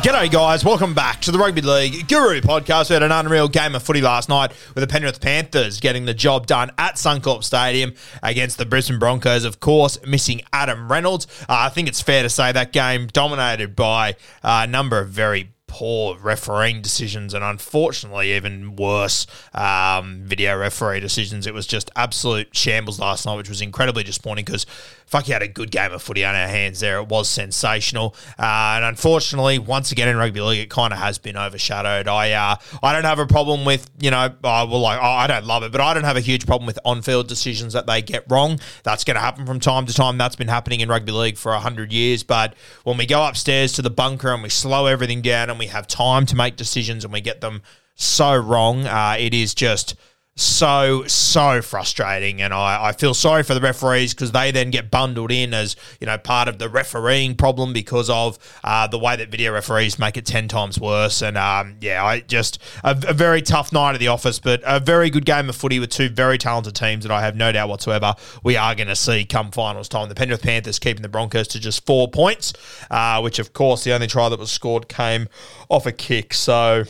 G'day, guys. Welcome back to the Rugby League Guru podcast. We had an unreal game of footy last night with the Penrith Panthers getting the job done at Suncorp Stadium against the Brisbane Broncos, of course, missing Adam Reynolds. Uh, I think it's fair to say that game dominated by a number of very poor refereeing decisions and unfortunately even worse um, video referee decisions. It was just absolute shambles last night, which was incredibly disappointing because fuck, you had a good game of footy on our hands there. It was sensational, uh, and unfortunately, once again in rugby league, it kind of has been overshadowed. I uh, I don't have a problem with you know, uh, well, like I don't love it, but I don't have a huge problem with on-field decisions that they get wrong. That's going to happen from time to time. That's been happening in rugby league for hundred years. But when we go upstairs to the bunker and we slow everything down and we have time to make decisions and we get them so wrong, uh, it is just so so frustrating. And I, I feel sorry for the referees because they then get bundled in as you know part of the refereeing problem because of uh, the way that video referees make it 10 times worse. And um, yeah I just a, a very tough night at the office but a very good game of footy with two very talented teams that I have no doubt whatsoever we are going to see come finals time. The Penrith Panthers keeping the Broncos to just four points uh, which of course the only try that was scored came off a kick. So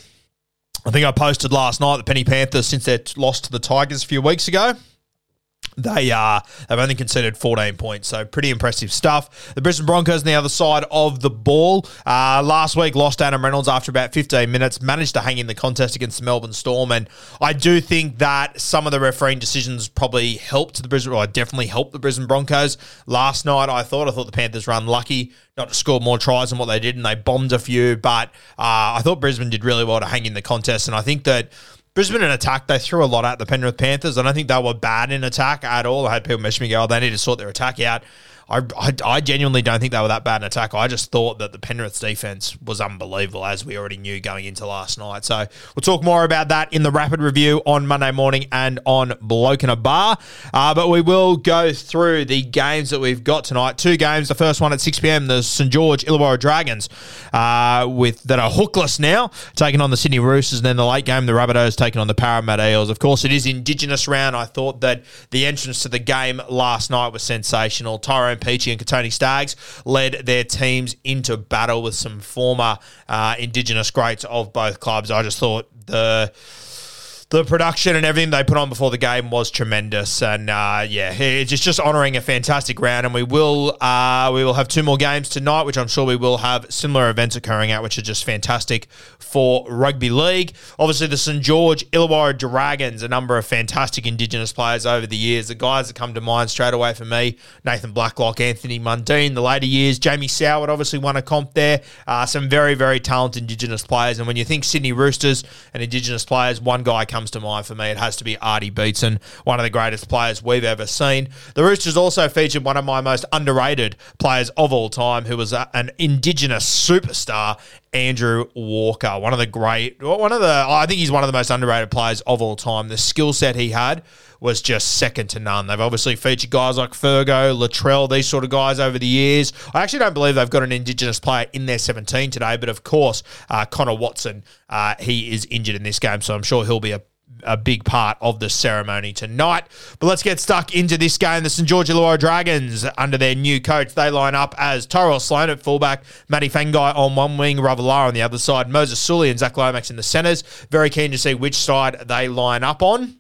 I think I posted last night the Penny Panthers since their loss to the Tigers a few weeks ago. They are. they've only conceded 14 points, so pretty impressive stuff. The Brisbane Broncos on the other side of the ball. Uh, last week lost Adam Reynolds after about 15 minutes, managed to hang in the contest against the Melbourne Storm, and I do think that some of the refereeing decisions probably helped the Brisbane, or definitely helped the Brisbane Broncos. Last night, I thought I thought the Panthers were unlucky not to score more tries than what they did, and they bombed a few, but uh, I thought Brisbane did really well to hang in the contest, and I think that. Brisbane in attack, they threw a lot at the Penrith Panthers. I don't think they were bad in attack at all. I had people message me go, oh, they need to sort their attack out. I, I, I genuinely don't think they were that bad in attack. I just thought that the Penrith's defense was unbelievable, as we already knew going into last night. So we'll talk more about that in the rapid review on Monday morning and on Bloke in a Bar. Uh, but we will go through the games that we've got tonight. Two games. The first one at 6 p.m. The St George Illawarra Dragons, uh, with that are hookless now, taking on the Sydney Roosters, and then the late game the Rabbitohs taking on the Parramatta Eels. Of course, it is Indigenous round. I thought that the entrance to the game last night was sensational. Tyrone Peachey and Kotoni Staggs led their teams into battle with some former uh, Indigenous greats of both clubs. I just thought the the production and everything they put on before the game was tremendous, and uh, yeah, it's just just honouring a fantastic round. And we will uh, we will have two more games tonight, which I'm sure we will have similar events occurring at, which are just fantastic for rugby league. Obviously, the St George Illawarra Dragons, a number of fantastic Indigenous players over the years. The guys that come to mind straight away for me: Nathan Blacklock, Anthony Mundine. The later years, Jamie Soward obviously won a comp there. Uh, some very very talented Indigenous players, and when you think Sydney Roosters and Indigenous players, one guy comes to mind for me. It has to be Artie Beetson, one of the greatest players we've ever seen. The Roosters also featured one of my most underrated players of all time, who was a, an Indigenous superstar, Andrew Walker, one of the great, one of the, I think he's one of the most underrated players of all time. The skill set he had was just second to none. They've obviously featured guys like Fergo, Latrell, these sort of guys over the years. I actually don't believe they've got an Indigenous player in their 17 today, but of course, uh, Connor Watson, uh, he is injured in this game, so I'm sure he'll be a a big part of the ceremony tonight. But let's get stuck into this game. The St. George Illawarra Dragons, under their new coach, they line up as Tyrell Sloan at fullback, Matty Feagai on one wing, Ravalawa on the other side, Moses Suli and Zach Lomax in the centres. Very keen to see which side they line up on.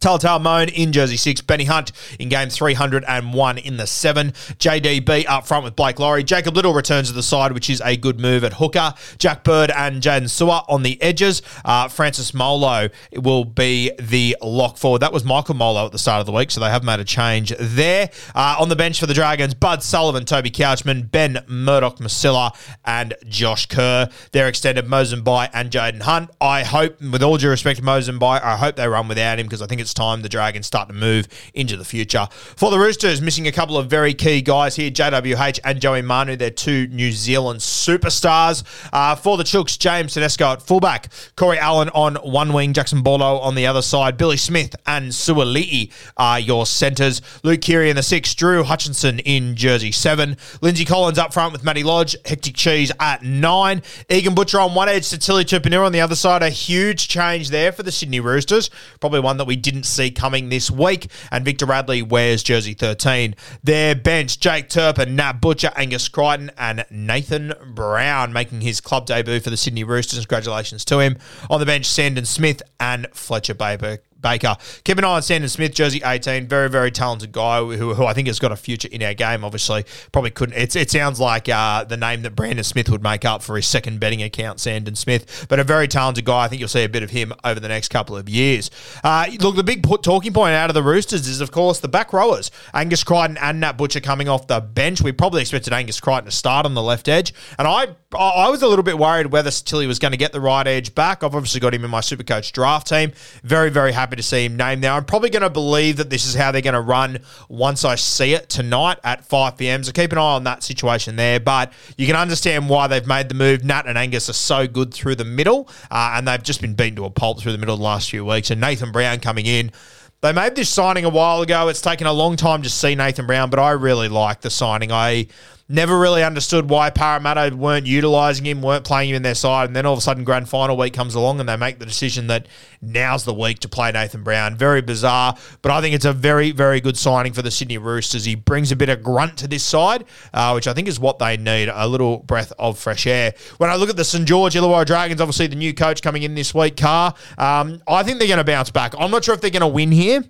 Talatau Amone in Jersey 6. Benny Hunt in game 301 in the 7. JDB up front with Blake Lawrie. Jacob Liddle returns to the side, which is a good move at hooker. Jack Bird and Jaydn Su'A on the edges. Uh, Francis Molo will be the lock forward. That was Michael Molo at the start of the week, so they have made a change there. Uh, on the bench for the Dragons, Bud Sullivan, Toby Couchman, Ben Murdoch-Masila, and Josh Kerr. They're extended Moses Mbye and Jaden Hunt. I hope, with all due respect to Moses Mbye, I hope they run without him because I think it's time the Dragons start to move into the future. For the Roosters, missing a couple of very key guys here JWH and Joey Manu, they're two New Zealand superstars. Uh, for the Chooks, James Tedesco at fullback, Corey Allen on one wing, Jaxson Paulo on the other side, Billy Smith and Suaalii are your centres. Luke Keary in the six, Drew Hutchinson in jersey seven, Lindsay Collins up front with Matty Lodge, Hectic Cheese at nine, Egan Butcher on one edge, Sitili Tupouniua on the other side. A huge change there for the Sydney Roosters, probably one that we didn't didn't see coming this week. And Victor Radley wears jersey 13. Their bench, Jake Turpin, Nat Butcher, Angus Crichton, and Nathan Brown making his club debut for the Sydney Roosters. Congratulations to him. On the bench, Sandon Smith and Fletcher Baker. Baker. Keep an eye on Sandon Smith, jersey 18. Very, very talented guy who, who I think has got a future in our game, obviously. Probably couldn't. It's, it sounds like uh, the name that Brandon Smith would make up for his second betting account, Sandon Smith. But a very talented guy. I think you'll see a bit of him over the next couple of years. Uh, look, the big talking point out of the Roosters is, of course, the back rowers. Angus Crichton and Nat Butcher coming off the bench. We probably expected Angus Crichton to start on the left edge. And I I was a little bit worried whether Tilly was going to get the right edge back. I've obviously got him in my Supercoach draft team. Very, very happy to see him named there. I'm probably going to believe that this is how they're going to run once I see it tonight at 5 p.m. So keep an eye on that situation there. But you can understand why they've made the move. Nat and Angus are so good through the middle, uh, and they've just been beaten to a pulp through the middle the last few weeks. And Nathan Brown coming in. They made this signing a while ago. It's taken a long time to see Nathan Brown, but I really like the signing. I Never really understood why Parramatta weren't utilising him, weren't playing him in their side. And then all of a sudden, grand final week comes along and they make the decision that now's the week to play Nathan Brown. Very bizarre, but I think it's a very, very good signing for the Sydney Roosters. He brings a bit of grunt to this side, uh, which I think is what they need a little breath of fresh air. When I look at the St. George Illawarra Dragons, obviously the new coach coming in this week, Carr, um, I think they're going to bounce back. I'm not sure if they're going to win here.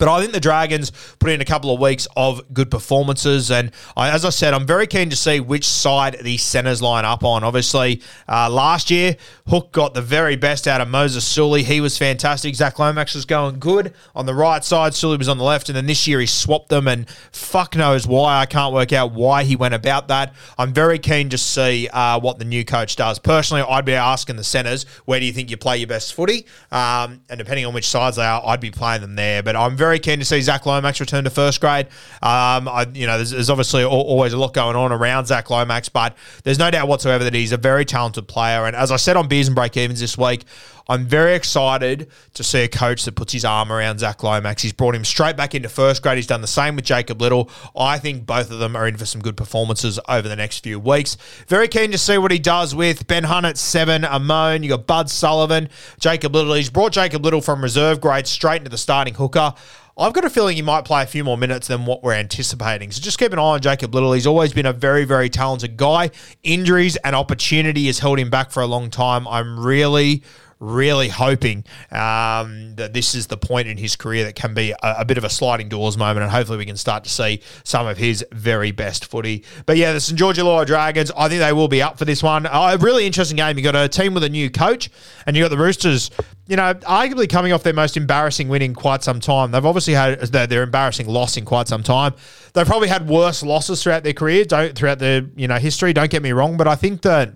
But I think the Dragons put in a couple of weeks of good performances. And I, as I said, I'm very keen to see which side the centres line up on. Obviously, uh, last year, Hook got the very best out of Moses Suli. He was fantastic. Zach Lomax was going good on the right side. Suli was on the left. And then this year, he swapped them. And fuck knows why. I can't work out why he went about that. I'm very keen to see uh, what the new coach does. Personally, I'd be asking the centres, where do you think you play your best footy? Um, and depending on which sides they are, I'd be playing them there. But I'm very very keen to see Zach Lomax return to first grade. Um, I, you know, there's, there's obviously always a lot going on around Zach Lomax, but there's no doubt whatsoever that he's a very talented player. And as I said on Beers and Break Evens this week, I'm very excited to see a coach that puts his arm around Zach Lomax. He's brought him straight back into first grade. He's done the same with Jacob Liddle. I think both of them are in for some good performances over the next few weeks. Very keen to see what he does with Ben Hunt at seven, Amone. You got Bud Sullivan, Jacob Liddle. He's brought Jacob Liddle from reserve grade straight into the starting hooker. I've got a feeling he might play a few more minutes than what we're anticipating. So just keep an eye on Jacob Liddle. He's always been a very, very talented guy. Injuries and opportunity has held him back for a long time. I'm really, really hoping um, that this is the point in his career that can be a, a, bit of a sliding doors moment, and hopefully we can start to see some of his very best footy. But yeah, the St George Illawarra Dragons, I think they will be up for this one. A really interesting game. You got a team with a new coach, and you got the Roosters. You know, arguably coming off their most embarrassing win in quite some time. They've obviously had their, embarrassing loss in quite some time. They've probably had worse losses throughout their career, don't throughout their you know history. Don't get me wrong, but I think that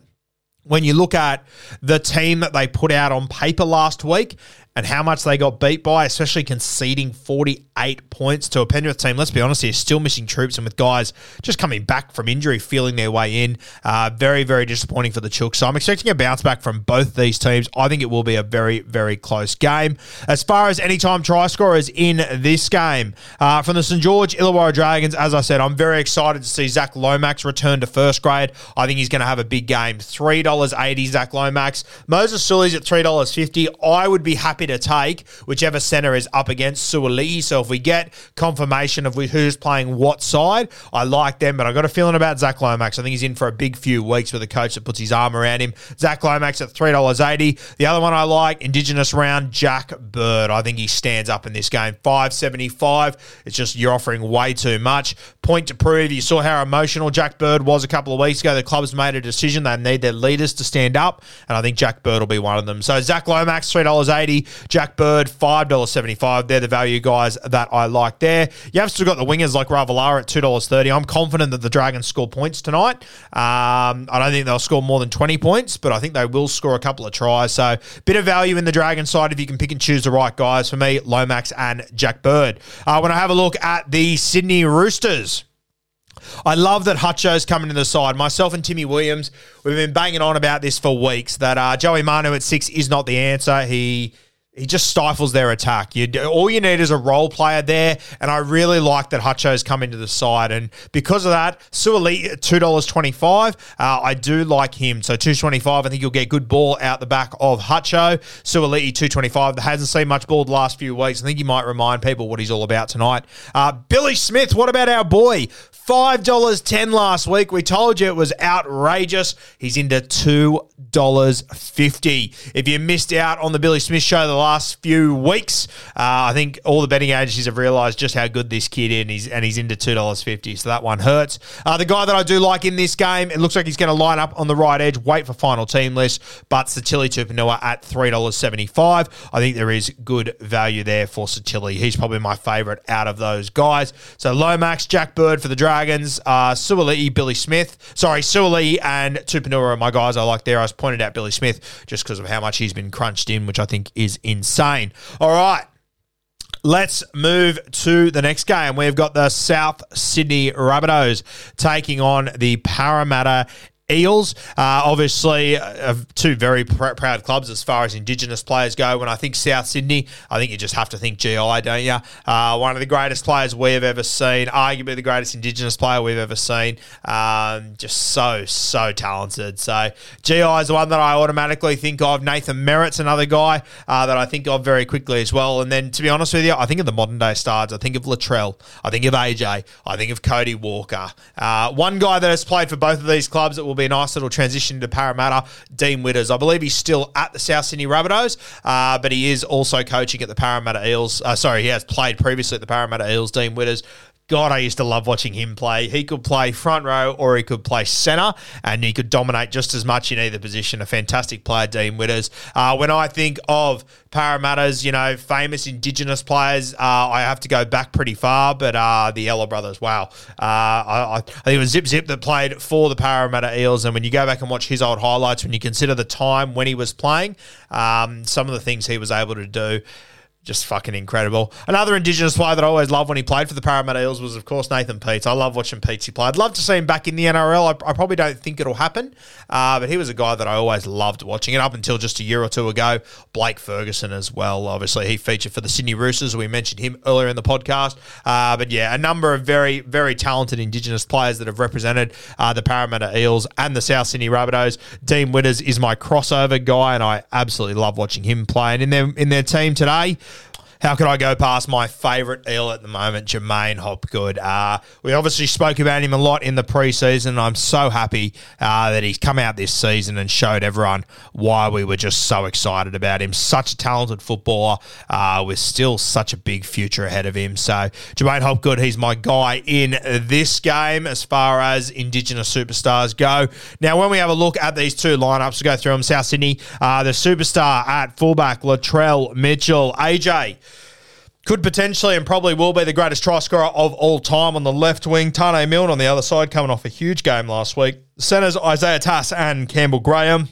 when you look at the team that they put out on paper last week and how much they got beat by, especially conceding 48 points to a Penrith team. Let's be honest here, still missing troops and with guys just coming back from injury, feeling their way in. Uh, very, very disappointing for the Chooks. So I'm expecting a bounce back from both these teams. I think it will be a very, very close game. As far as anytime try scorers in this game, uh, from the St. George Illawarra Dragons, as I said, I'm very excited to see Zach Lomax return to first grade. I think he's going to have a big game. $3.80 Zach Lomax. Moses Suli's at $3.50. I would be happy to take whichever centre is up against Suaalii. So if we get confirmation of who's playing what side, I like them. But I got a feeling about Zach Lomax. I think he's in for a big few weeks with a coach that puts his arm around him. Zach Lomax at $3.80. The other one I like, Indigenous round, Jack Bird. I think he stands up in this game. 575. It's just you're offering way too much. Point to prove. You saw how emotional Jack Bird was a couple of weeks ago. The club's made a decision. They need their leaders to stand up. And I think Jack Bird will be one of them. So Zach Lomax, $3.80. Jack Bird, $5.75. They're the value guys that I like there. You have still got the wingers like Ravalawa at $2.30. I'm confident that the Dragons score points tonight. Um, I don't think they'll score more than 20 points, but I think they will score a couple of tries. So, bit of value in the Dragon side if you can pick and choose the right guys. For me, Lomax and Jack Bird. Uh, when I have a look at the Sydney Roosters, I love that Hutcho's coming to the side. Myself and Timmy Williams, we've been banging on about this for weeks that uh, Joey Manu at six is not the answer. He he just stifles their attack. You all you need is a role player there, and I really like that Hutcho's come into the side, and because of that, Suaalii two dollars twenty five. Uh, I do like him, so two twenty five. I think you'll get good ball out the back of Hutcho. Suaalii two twenty five. That hasn't seen much ball the last few weeks. I think he might remind people what he's all about tonight. Uh, Billy Smith, what about our boy? $5.10 last week. We told you it was outrageous. He's into $2.50. If you missed out on the Billy Smith show the last few weeks, uh, I think all the betting agencies have realised just how good this kid is, and he's, and he's into $2.50. So that one hurts. Uh, the guy that I do like in this game, it looks like he's going to line up on the right edge, wait for final team list, but Sitili Tupouniua at $3.75. I think there is good value there for Sitili. He's probably my favourite out of those guys. So Lomax, Jack Bird for the Dragons, uh, Suaalii, Billy Smith. Sorry, Suaalii and Tupouniua are my guys I like there. I was pointed out Billy Smith just because of how much he's been crunched in, which I think is insane. All right. Let's move to the next game. We've got the South Sydney Rabbitohs taking on the Parramatta Eels, uh, obviously, uh, two very pr- proud clubs as far as Indigenous players go. When I think South Sydney, I think you just have to think GI, don't you? Uh, one of the greatest players we have ever seen, arguably the greatest Indigenous player we've ever seen. Um, just so, so talented. So, GI is the one that I automatically think of. Nathan Merritt's another guy uh, that I think of very quickly as well. And then, to be honest with you, I think of the modern day stars. I think of Latrell. I think of AJ. I think of Cody Walker. Uh, one guy that has played for both of these clubs that will be a nice little transition to Parramatta, Dean Widders. I believe he's still at the South Sydney Rabbitohs, uh, but he is also coaching at the Parramatta Eels. Uh, sorry, he has played previously at the Parramatta Eels, Dean Widders. God, I used to love watching him play. He could play front row or he could play centre, and he could dominate just as much in either position. A fantastic player, Dean Widders. Uh, when I think of Parramatta's, you know, famous Indigenous players, uh, I have to go back pretty far, but uh, the Ella brothers, wow. Uh, I, I, think it was Zip Zip that played for the Parramatta Eels, and when you go back and watch his old highlights, when you consider the time when he was playing, um, some of the things he was able to do just fucking incredible. Another Indigenous player that I always loved when he played for the Parramatta Eels was, of course, Nathan Peats. I love watching Peats play. I'd love to see him back in the NRL. I, I probably don't think it'll happen, uh, but he was a guy that I always loved watching. And up until just a year or two ago, Blake Ferguson as well. Obviously, he featured for the Sydney Roosters. We mentioned him earlier in the podcast. Uh, but yeah, a number of very, very talented Indigenous players that have represented uh, the Parramatta Eels and the South Sydney Rabbitohs. Dean Widders is my crossover guy, and I absolutely love watching him play. And in their in their team today, how could I go past my favourite eel at the moment, J'maine Hopgood? Uh, we obviously spoke about him a lot in the preseason. I'm so happy uh, that he's come out this season and showed everyone why we were just so excited about him. Such a talented footballer uh, with still such a big future ahead of him. So, J'maine Hopgood, he's my guy in this game as far as Indigenous superstars go. Now, when we have a look at these two lineups, we'll go through them. South Sydney, uh, the superstar at fullback, Latrell Mitchell. AJ, could potentially and probably will be the greatest try scorer of all time on the left wing. Taane Milne on the other side, coming off a huge game last week. Centers Isaiah Tass and Campbell Graham.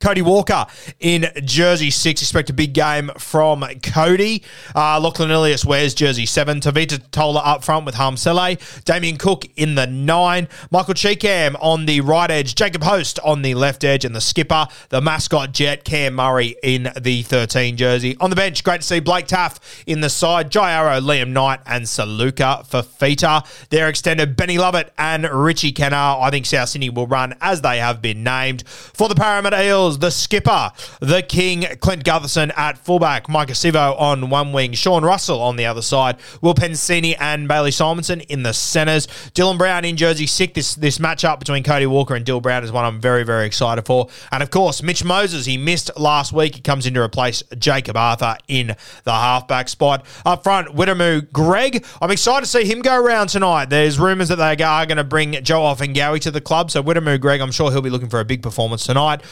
Cody Walker in jersey six. Expect a big game from Cody. Uh, Lachlan Ilias wears jersey seven. Tavita Tola up front with Hame Sele. Damien Cook in the nine. Michael Chee-Kam on the right edge. Jacob Host on the left edge. And the skipper, the mascot jet, Cam Murray in the 13 jersey. On the bench, great to see Blake Taff in the side. Jai Arrow, Liam Knight, and Saluka Fifita. They're extended Benny Lovett and Richie Kennar. I think South Sydney will run as they have been named. For the Parramatta Eels, the skipper, the king, Clint Gutherson at fullback, Maika Sivo on one wing, Sean Russell on the other side, Will Penisini and Bailey Simonson in the centres, Dylan Brown in jersey six. This this matchup between Cody Walker and Dill Brown is one I'm very very excited for, and of course Mitch Moses. He missed last week. He comes in to replace Jacob Arthur in the halfback spot. Up front, Wiremu Greig. I'm excited to see him go around tonight. There's rumours that they are going to bring Joe Off and Ofahengaue to the club, so Wiremu Greig. I'm sure he'll be looking for a big performance tonight.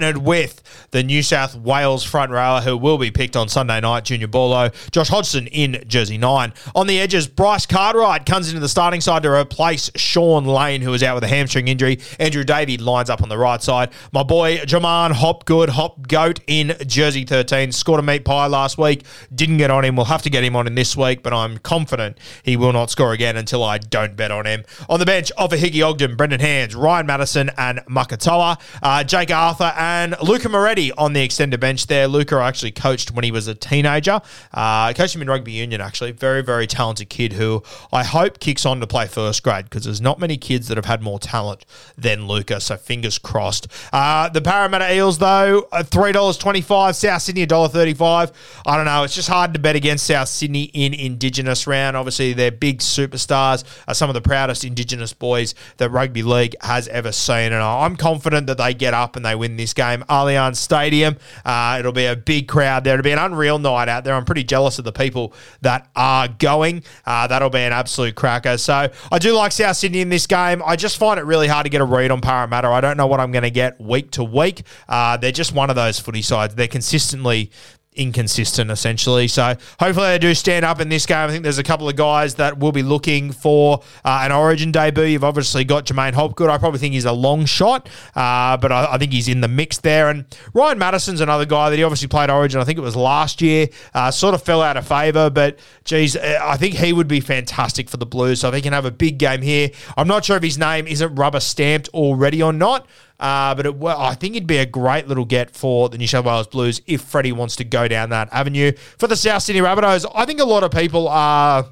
Partnered with the New South Wales front rower who will be picked on Sunday night, Junior Paulo. Josh Hodgson in jersey nine. On the edges, Bryce Cartwright comes into the starting side to replace Shaun Lane, who is out with a hamstring injury. Andrew Davey lines up on the right side. My boy J'maine Hopgood, Hop Goat in jersey 13. Scored a meat pie last week. Didn't get on him. We'll have to get him on in this week, but I'm confident he will not score again until I don't bet on him. On the bench, Ofahiki Ogden, Brendan Hands, Ryan Matterson, and Makatoa. Uh, Jake Arthur and Luca Moretti on the extended bench there. Luca actually coached when he was a teenager. Uh, coached him in rugby union, actually. Very, very talented kid who I hope kicks on to play first grade because there's not many kids that have had more talent than Luca. So fingers crossed. Uh, the Parramatta Eels, though, $3.25. South Sydney, $1.35. I don't know. It's just hard to bet against South Sydney in Indigenous round. Obviously, they're big superstars, are some of the proudest Indigenous boys that rugby league has ever seen. And I'm confident that they get up and they win this game. Allianz Stadium. Uh, it'll be a big crowd there. It'll be an unreal night out there. I'm pretty jealous of the people that are going. Uh, that'll be an absolute cracker. So I do like South Sydney in this game. I just find it really hard to get a read on Parramatta. I don't know what I'm going to get week to week. Uh, they're just one of those footy sides. They're consistently inconsistent essentially. So hopefully they do stand up in this game. I think there's a couple of guys that will be looking for uh, an Origin debut. You've obviously got J'maine Hopgood. I probably think he's a long shot, uh, but I, I, think he's in the mix there. And Ryan Matterson's another guy that he obviously played Origin. I think it was last year. Uh, sort of fell out of favour, but geez, uh, I think he would be fantastic for the Blues. So he can have a big game here, I'm not sure if his name isn't rubber stamped already or not. Uh, but it, well, I think it'd be a great little get for the New South Wales Blues if Freddie wants to go down that avenue. For the South Sydney Rabbitohs, I think a lot of people are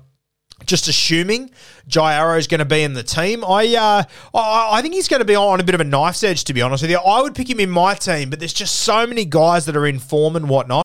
just assuming Jai Arrow is going to be in the team. I, uh, I I think he's going to be on a bit of a knife's edge, to be honest with you. I would pick him in my team, but there's just so many guys that are in form and whatnot.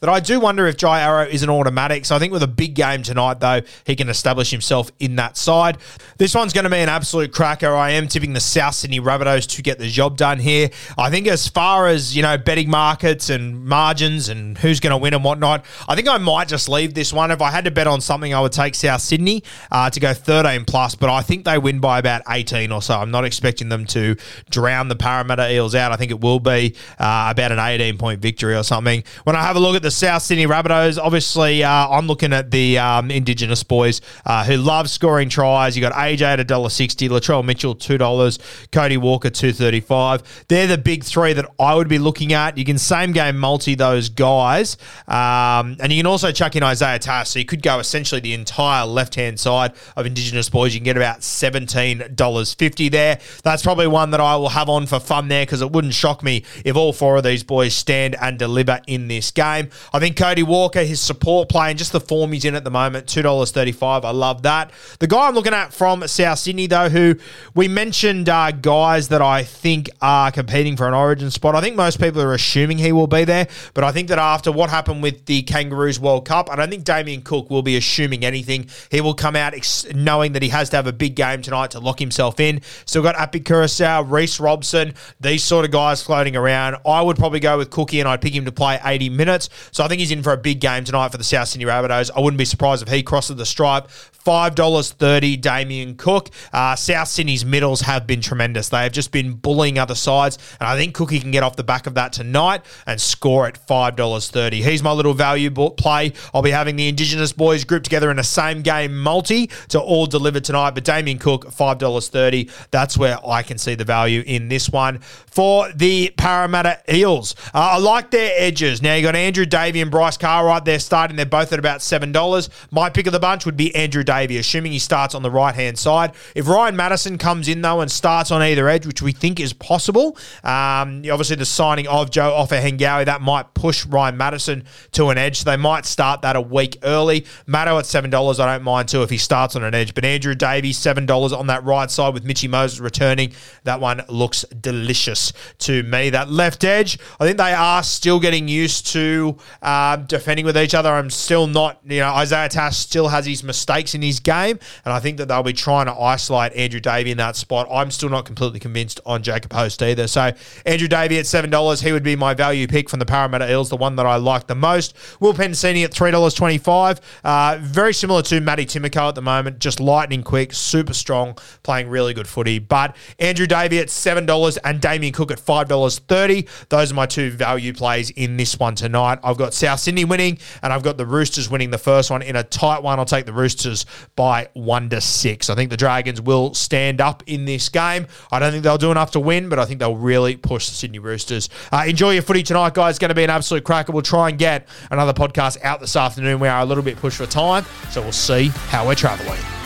That I do wonder if Jai Arrow is an automatic. So I think with a big game tonight, though, he can establish himself in that side. This one's going to be an absolute cracker. I am tipping the South Sydney Rabbitohs to get the job done here. I think as far as, you know, betting markets and margins and who's going to win and whatnot, I think I might just leave this one. If I had to bet on something, I would take South Sydney uh, to go 13 plus, but I think they win by about 18 or so. I'm not expecting them to drown the Parramatta Eels out. I think it will be uh, about an 18 point victory or something. When I have a look at the South Sydney Rabbitohs, obviously, uh, I'm looking at the um, Indigenous boys uh, who love scoring tries. You got AJ at $1.60, Latrell Mitchell $2, Cody Walker $2.35. They're the big three that I would be looking at. You can same game multi those guys. Um, and you can also chuck in Isaiah Tass. So you could go essentially the entire left hand side of Indigenous boys. You can get about $17.50 there. That's probably one that I will have on for fun there because it wouldn't shock me if all four of these boys stand and deliver in this game. I think Cody Walker, his support play, and just the form he's in at the moment, $2.35. I love that. The guy I'm looking at from South Sydney, though, who we mentioned uh, guys that I think are competing for an origin spot. I think most people are assuming he will be there, but I think that after what happened with the Kangaroos World Cup, I don't think Damien Cook will be assuming anything. He will come out ex- knowing that he has to have a big game tonight to lock himself in. Still got Api Koroisau, Reece Robson, these sort of guys floating around. I would probably go with Cookie and I'd pick him to play 80 minutes. So I think he's in for a big game tonight for the South Sydney Rabbitohs. I wouldn't be surprised if he crosses the stripe. $5.30 Damien Cook. Uh, South Sydney's middles have been tremendous. They have just been bullying other sides, and I think Cookie can get off the back of that tonight and score at $5.30. He's my little value play. I'll be having the Indigenous boys grouped together in a same game multi to all deliver tonight, but Damien Cook, $5.30. That's where I can see the value in this one. For the Parramatta Eels, uh, I like their edges. Now, you got Andrew Davey and Bryce Cartwright there starting. They're both at about $7. My pick of the bunch would be Andrew Davey, assuming he starts on the right hand side. If Ryan Matterson comes in though and starts on either edge, which we think is possible, um, obviously the signing of Joe Ofahengaue that might push Ryan Matterson to an edge. So they might start that a week early. Matto at seven dollars, I don't mind too if he starts on an edge. But Andrew seven dollars on that right side with Mitchy Moses returning. That one looks delicious to me. That left edge, I think they are still getting used to uh, defending with each other. I'm still not, you know, Isaiah Tass still has his mistakes in his game, and I think that they'll be trying to isolate Andrew Davey in that spot. I'm still not completely convinced on Jacob Host either. So Andrew Davey at seven dollars, he would be my value pick from the Parramatta Eels, the one that I like the most. Will Penisini at three dollars twenty five, uh, very similar to Matty Timoko at the moment, just lightning quick, super strong, playing really good footy. But Andrew Davey at seven dollars and Damien Cook at five dollars thirty. Those are my two value plays in this one tonight. I've got South Sydney winning, and I've got the Roosters winning the first one in a tight one. I'll take the Roosters by one to six. I think the Dragons will stand up in this game. I don't think they'll do enough to win, but I think they'll really push the Sydney Roosters. Uh, enjoy your footy tonight, guys. It's going to be an absolute cracker. We'll try and get another podcast out this afternoon. We are a little bit pushed for time, so we'll see how we're travelling.